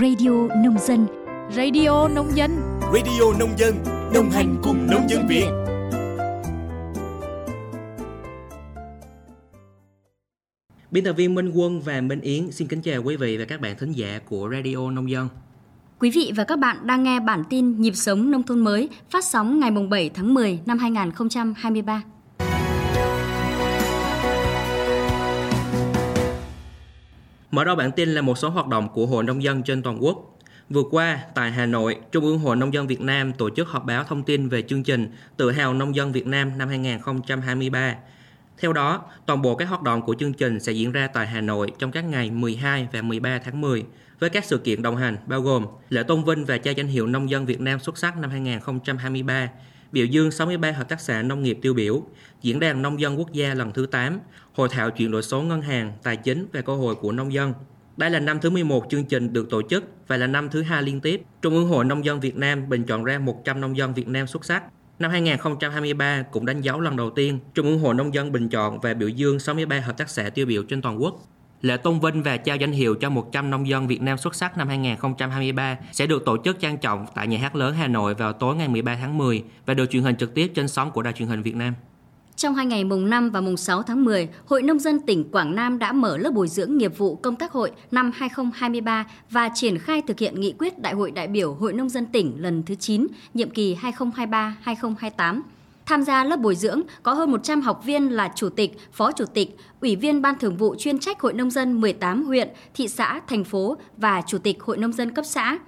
Radio Nông Dân Radio Nông Dân Radio Nông Dân Đồng hành cùng nông dân Việt Biên tập viên Minh Quân và Minh Yến xin kính chào quý vị và các bạn thính giả của Radio Nông Dân. Quý vị và các bạn đang nghe bản tin Nhịp sống nông thôn mới phát sóng ngày 7 tháng 10 năm 2023. Mở đầu bản tin là một số hoạt động của Hội Nông dân trên toàn quốc. Vừa qua, tại Hà Nội, Trung ương Hội Nông dân Việt Nam tổ chức họp báo thông tin về chương trình Tự hào nông dân Việt Nam năm 2023. Theo đó, toàn bộ các hoạt động của chương trình sẽ diễn ra tại Hà Nội trong các ngày 12 và 13 tháng 10 với các sự kiện đồng hành bao gồm lễ tôn vinh và trao danh hiệu nông dân Việt Nam xuất sắc năm 2023, biểu dương 63 hợp tác xã nông nghiệp tiêu biểu, diễn đàn nông dân quốc gia lần thứ 8, hội thảo chuyển đổi số ngân hàng, tài chính và cơ hội của nông dân. Đây là năm thứ 11 chương trình được tổ chức và là năm thứ hai liên tiếp Trung ương Hội Nông dân Việt Nam bình chọn ra 100 nông dân Việt Nam xuất sắc. Năm 2023 cũng đánh dấu lần đầu tiên Trung ương Hội Nông dân bình chọn và biểu dương 63 hợp tác xã tiêu biểu trên toàn quốc. Lễ tôn vinh và trao danh hiệu cho 100 nông dân Việt Nam xuất sắc năm 2023 sẽ được tổ chức trang trọng tại Nhà hát lớn Hà Nội vào tối ngày 13 tháng 10 và được truyền hình trực tiếp trên sóng của Đài truyền hình Việt Nam. Trong hai ngày mùng 5 và mùng 6 tháng 10, Hội Nông dân tỉnh Quảng Nam đã mở lớp bồi dưỡng nghiệp vụ công tác hội năm 2023 và triển khai thực hiện nghị quyết Đại hội đại biểu Hội Nông dân tỉnh lần thứ 9, nhiệm kỳ 2023-2028. Tham gia lớp bồi dưỡng có hơn 100 học viên là chủ tịch, phó chủ tịch, ủy viên ban thường vụ chuyên trách Hội Nông dân 18 huyện, thị xã, thành phố và chủ tịch Hội Nông dân cấp xã.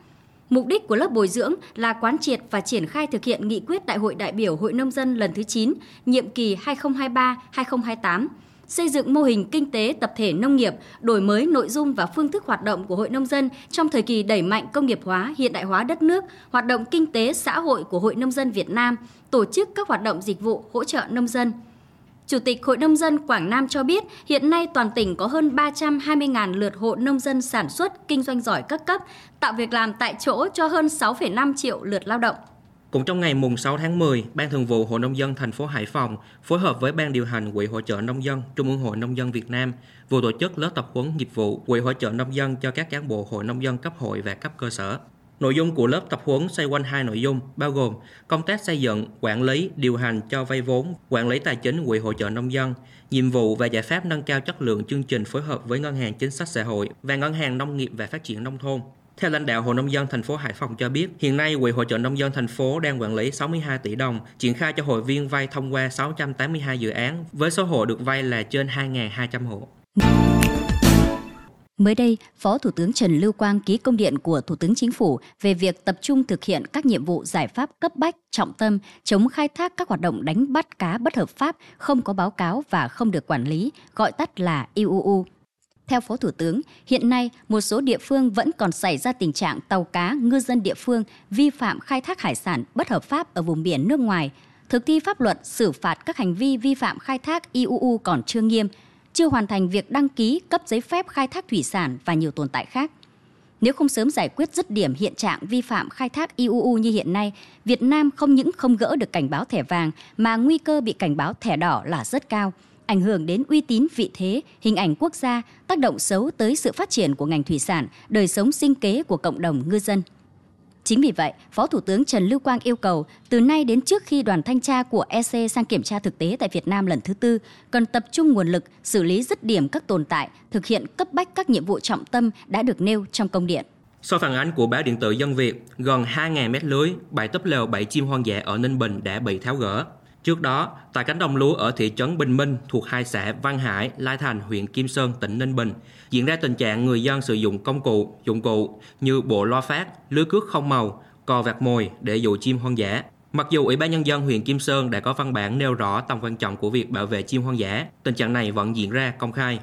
Mục đích của lớp bồi dưỡng là quán triệt và triển khai thực hiện nghị quyết Đại hội đại biểu Hội Nông dân lần thứ 9, nhiệm kỳ 2023-2028, xây dựng mô hình kinh tế tập thể nông nghiệp, đổi mới nội dung và phương thức hoạt động của Hội Nông dân trong thời kỳ đẩy mạnh công nghiệp hóa, hiện đại hóa đất nước, hoạt động kinh tế xã hội của Hội Nông dân Việt Nam, tổ chức các hoạt động dịch vụ hỗ trợ nông dân. Chủ tịch Hội Nông dân Quảng Nam cho biết, hiện nay toàn tỉnh có hơn 320.000 lượt hộ nông dân sản xuất, kinh doanh giỏi các cấp, tạo việc làm tại chỗ cho hơn 6,5 triệu lượt lao động. Cũng trong ngày mùng 6 tháng 10, Ban Thường vụ Hội Nông dân thành phố Hải Phòng phối hợp với Ban điều hành Quỹ hỗ trợ nông dân Trung ương Hội Nông dân Việt Nam vừa tổ chức lớp tập huấn nghiệp vụ Quỹ hỗ trợ nông dân cho các cán bộ Hội Nông dân cấp hội và cấp cơ sở. Nội dung của lớp tập huấn xoay quanh hai nội dung, bao gồm công tác xây dựng, quản lý, điều hành cho vay vốn, quản lý tài chính quỹ hỗ trợ nông dân, nhiệm vụ và giải pháp nâng cao chất lượng chương trình phối hợp với Ngân hàng Chính sách Xã hội và Ngân hàng Nông nghiệp và Phát triển Nông thôn. Theo lãnh đạo Hội Nông dân thành phố Hải Phòng cho biết, hiện nay Quỹ hỗ trợ nông dân thành phố đang quản lý 62 tỷ đồng, triển khai cho hội viên vay thông qua 682 dự án, với số hộ được vay là trên 2.200 hộ. Mới đây, Phó Thủ tướng Trần Lưu Quang ký công điện của Thủ tướng Chính phủ về việc tập trung thực hiện các nhiệm vụ giải pháp cấp bách, trọng tâm, chống khai thác các hoạt động đánh bắt cá bất hợp pháp, không có báo cáo và không được quản lý, gọi tắt là IUU. Theo Phó Thủ tướng, hiện nay một số địa phương vẫn còn xảy ra tình trạng tàu cá ngư dân địa phương vi phạm khai thác hải sản bất hợp pháp ở vùng biển nước ngoài. Thực thi pháp luật xử phạt các hành vi vi phạm khai thác IUU còn chưa nghiêm, chưa hoàn thành việc đăng ký cấp giấy phép khai thác thủy sản và nhiều tồn tại khác. Nếu không sớm giải quyết dứt điểm hiện trạng vi phạm khai thác IUU như hiện nay, Việt Nam không những không gỡ được cảnh báo thẻ vàng mà nguy cơ bị cảnh báo thẻ đỏ là rất cao, ảnh hưởng đến uy tín vị thế, hình ảnh quốc gia, tác động xấu tới sự phát triển của ngành thủy sản, đời sống sinh kế của cộng đồng ngư dân. Chính vì vậy, Phó Thủ tướng Trần Lưu Quang yêu cầu từ nay đến trước khi đoàn thanh tra của EC sang kiểm tra thực tế tại Việt Nam lần thứ tư, cần tập trung nguồn lực xử lý dứt điểm các tồn tại, thực hiện cấp bách các nhiệm vụ trọng tâm đã được nêu trong công điện. Sau phản ánh của báo điện tử Dân Việt, gần 2.000 mét lưới, bãi tấp lều, bảy chim hoang dã ở Ninh Bình đã bị tháo gỡ. Trước đó, tại cánh đồng lúa ở thị trấn Bình Minh thuộc hai xã Văn Hải, Lai Thành, huyện Kim Sơn, tỉnh Ninh Bình, diễn ra tình trạng người dân sử dụng công cụ, dụng cụ như bộ loa phát, lưới cước không màu, cò vạt mồi để dụ chim hoang dã. Mặc dù Ủy ban Nhân dân huyện Kim Sơn đã có văn bản nêu rõ tầm quan trọng của việc bảo vệ chim hoang dã, tình trạng này vẫn diễn ra công khai.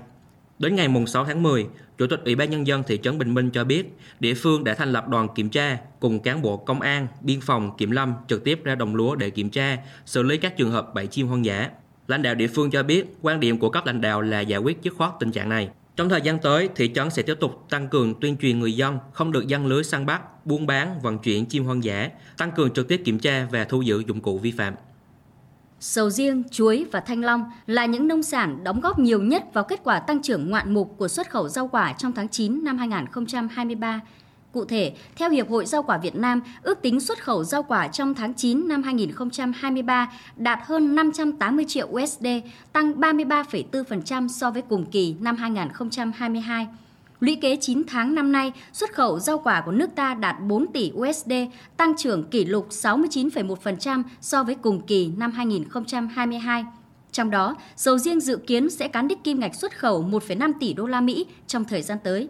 Đến ngày 6 tháng 10, Chủ tịch Ủy ban Nhân dân thị trấn Bình Minh cho biết, địa phương đã thành lập đoàn kiểm tra cùng cán bộ công an, biên phòng, kiểm lâm trực tiếp ra đồng lúa để kiểm tra, xử lý các trường hợp bẫy chim hoang dã. Lãnh đạo địa phương cho biết, quan điểm của cấp lãnh đạo là giải quyết dứt khoát tình trạng này. Trong thời gian tới, thị trấn sẽ tiếp tục tăng cường tuyên truyền người dân không được dân lưới săn bắt, buôn bán, vận chuyển chim hoang dã, tăng cường trực tiếp kiểm tra và thu giữ dụng cụ vi phạm. Sầu riêng, chuối và thanh long là những nông sản đóng góp nhiều nhất vào kết quả tăng trưởng ngoạn mục của xuất khẩu rau quả trong tháng 9 năm 2023. Cụ thể, theo Hiệp hội Rau quả Việt Nam, ước tính xuất khẩu rau quả trong tháng 9 năm 2023 đạt hơn 580 triệu USD, tăng 33,4% so với cùng kỳ năm 2022. Lũy kế 9 tháng năm nay, xuất khẩu rau quả của nước ta đạt 4 tỷ USD, tăng trưởng kỷ lục 69,1% so với cùng kỳ năm 2022. Trong đó, sầu riêng dự kiến sẽ cán đích kim ngạch xuất khẩu 1,5 tỷ đô la Mỹ trong thời gian tới.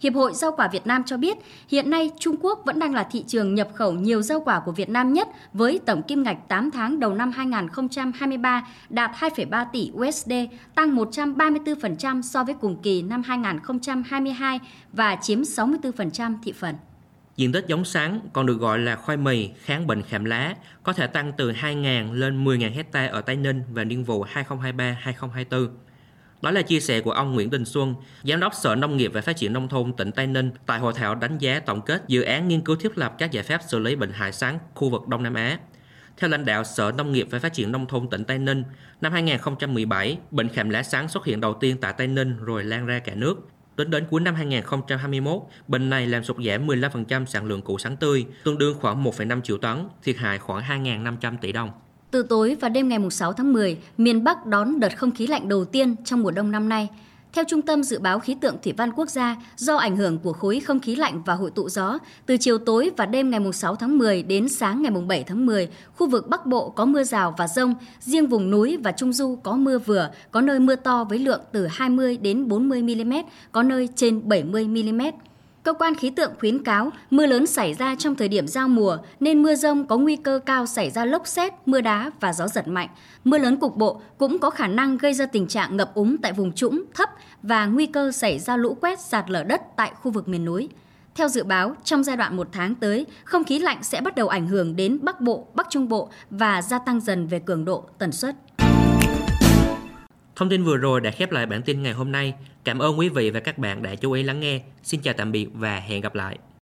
Hiệp hội Rau quả Việt Nam cho biết, hiện nay Trung Quốc vẫn đang là thị trường nhập khẩu nhiều rau quả của Việt Nam nhất với tổng kim ngạch 8 tháng đầu năm 2023 đạt 2,3 tỷ USD, tăng 134% so với cùng kỳ năm 2022 và chiếm 64% thị phần. Diện tích giống sắn còn được gọi là khoai mì kháng bệnh khảm lá có thể tăng từ 2.000 lên 10.000 hecta ở Tây Ninh và niên vụ 2023-2024. Đó là chia sẻ của ông Nguyễn Đình Xuân, Giám đốc Sở Nông nghiệp và Phát triển Nông thôn tỉnh Tây Ninh tại hội thảo đánh giá tổng kết dự án nghiên cứu thiết lập các giải pháp xử lý bệnh hại sản khu vực Đông Nam Á. Theo lãnh đạo Sở Nông nghiệp và Phát triển Nông thôn tỉnh Tây Ninh, năm 2017, bệnh khảm lá sắn xuất hiện đầu tiên tại Tây Ninh rồi lan ra cả nước. Tính đến cuối năm 2021, bệnh này làm sụt giảm 15% sản lượng củ sắn tươi, tương đương khoảng 1,5 triệu tấn, thiệt hại khoảng 2.500 tỷ đồng. Từ tối và đêm ngày 6 tháng 10, miền Bắc đón đợt không khí lạnh đầu tiên trong mùa đông năm nay. Theo Trung tâm Dự báo Khí tượng Thủy văn Quốc gia, do ảnh hưởng của khối không khí lạnh và hội tụ gió, từ chiều tối và đêm ngày 6 tháng 10 đến sáng ngày 7 tháng 10, khu vực Bắc Bộ có mưa rào và rông, riêng vùng núi và Trung Du có mưa vừa, có nơi mưa to với lượng từ 20 đến 40 mm, có nơi trên 70 mm. Cơ quan khí tượng khuyến cáo mưa lớn xảy ra trong thời điểm giao mùa nên mưa rông có nguy cơ cao xảy ra lốc xét, mưa đá và gió giật mạnh. Mưa lớn cục bộ cũng có khả năng gây ra tình trạng ngập úng tại vùng trũng, thấp và nguy cơ xảy ra lũ quét sạt lở đất tại khu vực miền núi. Theo dự báo, trong giai đoạn một tháng tới, không khí lạnh sẽ bắt đầu ảnh hưởng đến Bắc Bộ, Bắc Trung Bộ và gia tăng dần về cường độ, tần suất. Thông tin vừa rồi đã khép lại bản tin ngày hôm nay. Cảm ơn quý vị và các bạn đã chú ý lắng nghe. Xin chào tạm biệt và hẹn gặp lại.